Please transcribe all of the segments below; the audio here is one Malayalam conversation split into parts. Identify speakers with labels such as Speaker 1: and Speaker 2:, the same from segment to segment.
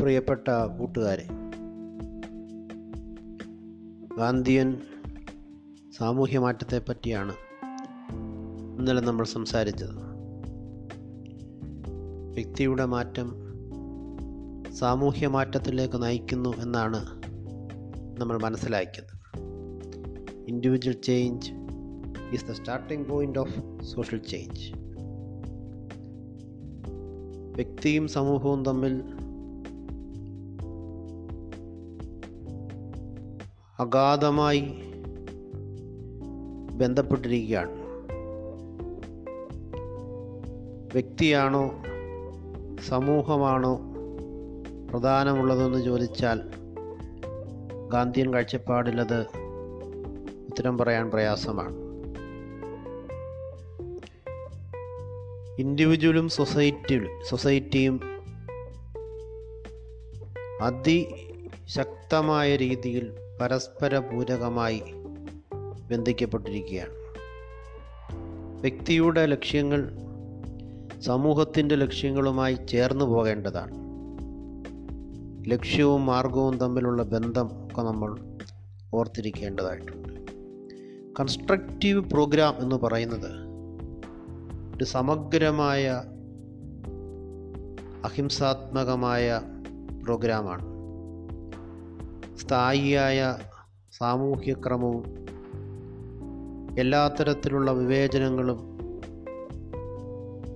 Speaker 1: പ്രിയപ്പെട്ട കൂട്ടുകാരെ ഗാന്ധിയൻ സാമൂഹ്യ മാറ്റത്തെ പറ്റിയാണ് ഇന്നലെ നമ്മൾ സംസാരിച്ചത്. വ്യക്തിയുടെ മാറ്റം സാമൂഹ്യ മാറ്റത്തിലേക്ക് നയിക്കുന്നു എന്നാണ് നമ്മൾ മനസ്സിലാക്കിയത്. Individual change is the starting point of social change വ്യക്തിയും സമൂഹവും തമ്മിൽ അഗാധമായി ബന്ധപ്പെട്ടിരിക്കുകയാണ്. വ്യക്തിയാണോ സമൂഹമാണോ പ്രധാനമുള്ളതെന്ന് ചോദിച്ചാൽ ഗാന്ധിയൻ കാഴ്ചപ്പാടിലത് ഉത്തരം പറയാൻ പ്രയാസമാണ്. ഇൻഡിവിജ്വലും സൊസൈറ്റിയും സൊസൈറ്റിയും അതിശക്തമായ രീതിയിൽ പരസ്പര പൂരകമായി ബന്ധിക്കപ്പെട്ടിരിക്കുകയാണ്. വ്യക്തിയുടെ ലക്ഷ്യങ്ങൾ സമൂഹത്തിന്റെ ലക്ഷ്യങ്ങളുമായി ചേർന്ന് പോകേണ്ടതാണ്. ലക്ഷ്യവും മാർഗവും തമ്മിലുള്ള ബന്ധം ഒക്കെ നമ്മൾ ഓർത്തിരിക്കേണ്ടതായിട്ടുണ്ട്. കൺസ്ട്രക്റ്റീവ് പ്രോഗ്രാം എന്ന് പറയുന്നത് ഒരു സമഗ്രമായ അഹിംസാത്മകമായ പ്രോഗ്രാമാണ് സ്ഥായിയായ സാമൂഹ്യക്രമവും എല്ലാ തരത്തിലുള്ള വിവേചനങ്ങളും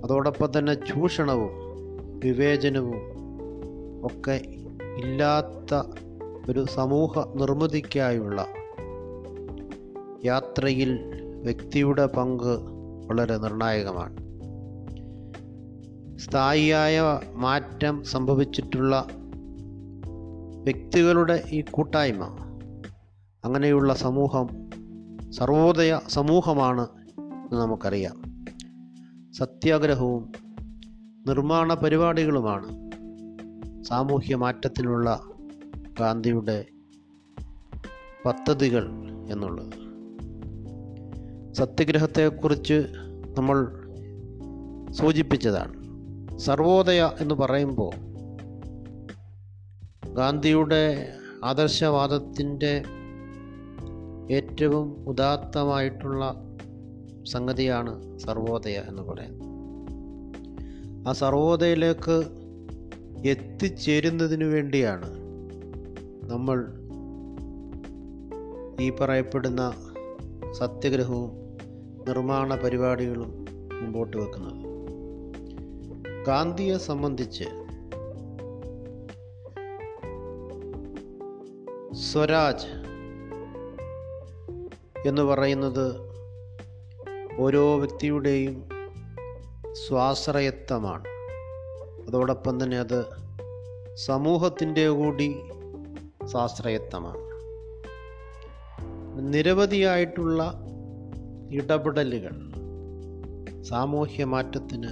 Speaker 1: അതോടൊപ്പം തന്നെ ചൂഷണവും വിവേചനവും ഒക്കെ ഇല്ലാത്ത ഒരു സമൂഹ നിർമ്മിതിക്കായുള്ള യാത്രയിൽ വ്യക്തിയുടെ പങ്ക് വളരെ നിർണായകമാണ്. സ്ഥായിയായ മാറ്റം സംഭവിച്ചിട്ടുള്ള വ്യക്തികളുടെ ഈ കൂട്ടായ്മ അങ്ങനെയുള്ള സമൂഹം സർവോദയ സമൂഹമാണ് എന്ന് നമുക്കറിയാം. സത്യാഗ്രഹവും നിർമ്മാണ പരിപാടികളുമാണ് സാമൂഹ്യ മാറ്റത്തിനുള്ള ഗാന്ധിയുടെ പദ്ധതികൾ എന്നുള്ളത്. സത്യഗ്രഹത്തെക്കുറിച്ച് നമ്മൾ സൂചിപ്പിച്ചതാണ്. സർവോദയ എന്ന് പറയുമ്പോൾ ഗാന്ധിയുടെ ആദർശവാദത്തിന്റെ ഏറ്റവും ഉദാത്തമായിട്ടുള്ള സംഗതിയാണ് സർവോദയ എന്ന് പറയുന്നത്. ആ സർവോദയയിലേക്ക് എത്തിച്ചേരുന്നതിന് വേണ്ടിയാണ് നമ്മൾ ഈ പറയപ്പെടുന്ന സത്യഗ്രഹവും നിർമ്മാണ പരിപാടികളും മുമ്പോട്ട് വെക്കുന്നത്. ഗാന്ധിയെ സംബന്ധിച്ച് സ്വരാജ് എന്ന് പറയുന്നത് ഓരോ വ്യക്തിയുടെയും സ്വാശ്രയത്വമാണ്. അതോടൊപ്പം തന്നെ അത് സമൂഹത്തിന്റെ കൂടി സ്വാശ്രയത്വമാണ്. നിരവധിയായിട്ടുള്ള ഇടപെടലുകൾ സാമൂഹ്യ മാറ്റത്തിന്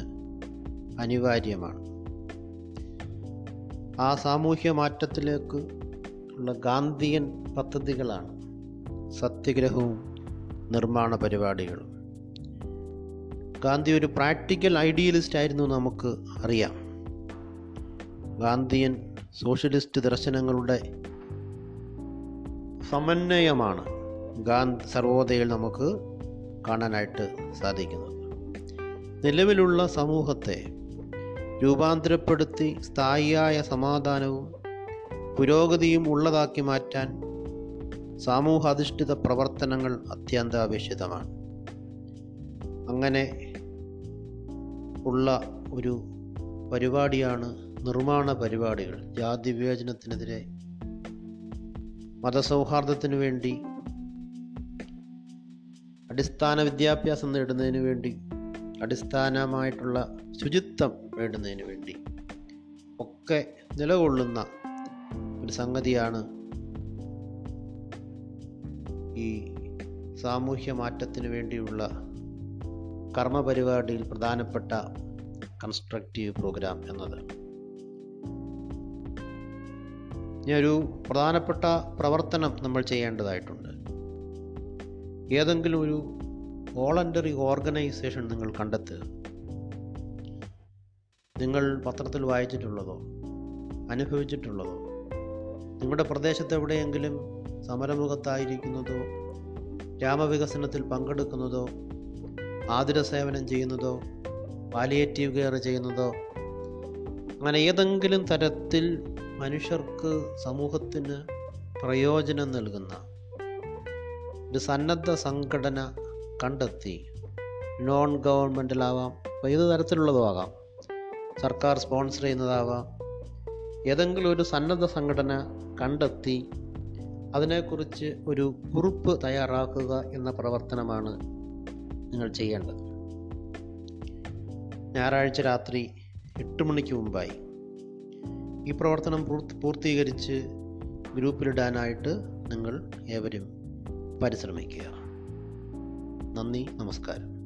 Speaker 1: അനിവാര്യമാണ്. ആ സാമൂഹ്യ മാറ്റത്തിലേക്ക് ഉള്ള ഗാന്ധിയൻ പദ്ധതികളാണ് സത്യഗ്രഹവും നിർമ്മാണ പരിപാടികളും. ഗാന്ധി ഒരു പ്രാക്ടിക്കൽ ഐഡിയലിസ്റ്റ് ആയിരുന്നു നമുക്ക് അറിയാം. ഗാന്ധിയൻ സോഷ്യലിസ്റ്റ് ദർശനങ്ങളുടെ സമന്വയമാണ് ഗാന്ധി സർവോദയയിൽ നമുക്ക് കാണാനായിട്ട് സാധിക്കുന്നത്. നിലവിലുള്ള സമൂഹത്തെ രൂപാന്തരപ്പെടുത്തി സ്ഥായിയായ സമാധാനവും പുരോഗതിയും ഉള്ളതാക്കി മാറ്റാൻ സാമൂഹാധിഷ്ഠിത പ്രവർത്തനങ്ങൾ അത്യന്താപേക്ഷിതമാണ്. അങ്ങനെ ഉള്ള ഒരു പരിപാടിയാണ് നിർമ്മാണ പരിപാടികൾ. ജാതി വിവേചനത്തിനെതിരെ മതസൗഹാർദ്ദത്തിനു വേണ്ടി അടിസ്ഥാന വിദ്യാഭ്യാസം നേടുന്നതിന് വേണ്ടി അടിസ്ഥാനമായിട്ടുള്ള ശുചിത്വം നേടുന്നതിന് വേണ്ടി ഒക്കെ നിലകൊള്ളുന്ന ഒരു സംഗതിയാണ് ഈ സാമൂഹ്യ മാറ്റത്തിന് വേണ്ടിയുള്ള കർമ്മപരിപാടിയിൽ പ്രധാനപ്പെട്ട കൺസ്ട്രക്റ്റീവ് പ്രോഗ്രാം എന്നത്. ഞാനൊരു പ്രധാനപ്പെട്ട പ്രവർത്തനം നമ്മൾ ചെയ്യേണ്ടതായിട്ടുണ്ട്. ഏതെങ്കിലും ഒരു വോളണ്ടറി ഓർഗനൈസേഷൻ നിങ്ങൾ കണ്ടെത്തുക. നിങ്ങൾ പത്രത്തിൽ വായിച്ചിട്ടുള്ളതോ അനുഭവിച്ചിട്ടുള്ളതോ നിങ്ങളുടെ പ്രദേശത്ത് എവിടെയെങ്കിലും സമരമുഖത്തായിരിക്കുന്നതോ ഗ്രാമവികസനത്തിൽ പങ്കെടുക്കുന്നതോ ആതുര സേവനം ചെയ്യുന്നതോ പാലിയേറ്റീവ് കെയർ ചെയ്യുന്നതോ അങ്ങനെ ഏതെങ്കിലും തരത്തിൽ മനുഷ്യർക്ക് സമൂഹത്തിന് പ്രയോജനം നൽകുന്ന ഒരു സന്നദ്ധ സംഘടന കണ്ടെത്തി. നോൺ ഗവൺമെന്റലാവാം ഏത് തരത്തിലുള്ളതും ആകാം. സർക്കാർ സ്പോൺസർ ചെയ്യുന്നതാവാം ഏതെങ്കിലും ഒരു സന്നദ്ധ സംഘടന കണ്ടെത്തി അതിനെക്കുറിച്ച് ഒരു കുറിപ്പ് തയ്യാറാക്കുക എന്ന പ്രവർത്തനമാണ് നിങ്ങൾ ചെയ്യേണ്ടത്. ഞായറാഴ്ച രാത്രി എട്ട് മണിക്ക് മുമ്പായി ഈ പ്രവർത്തനം പൂർത്തി പൂർത്തീകരിച്ച് ഗ്രൂപ്പിലിടാനായിട്ട് നിങ്ങൾ ഏവരും പരിശ്രമിക്കുക. നന്ദി നമസ്കാരം.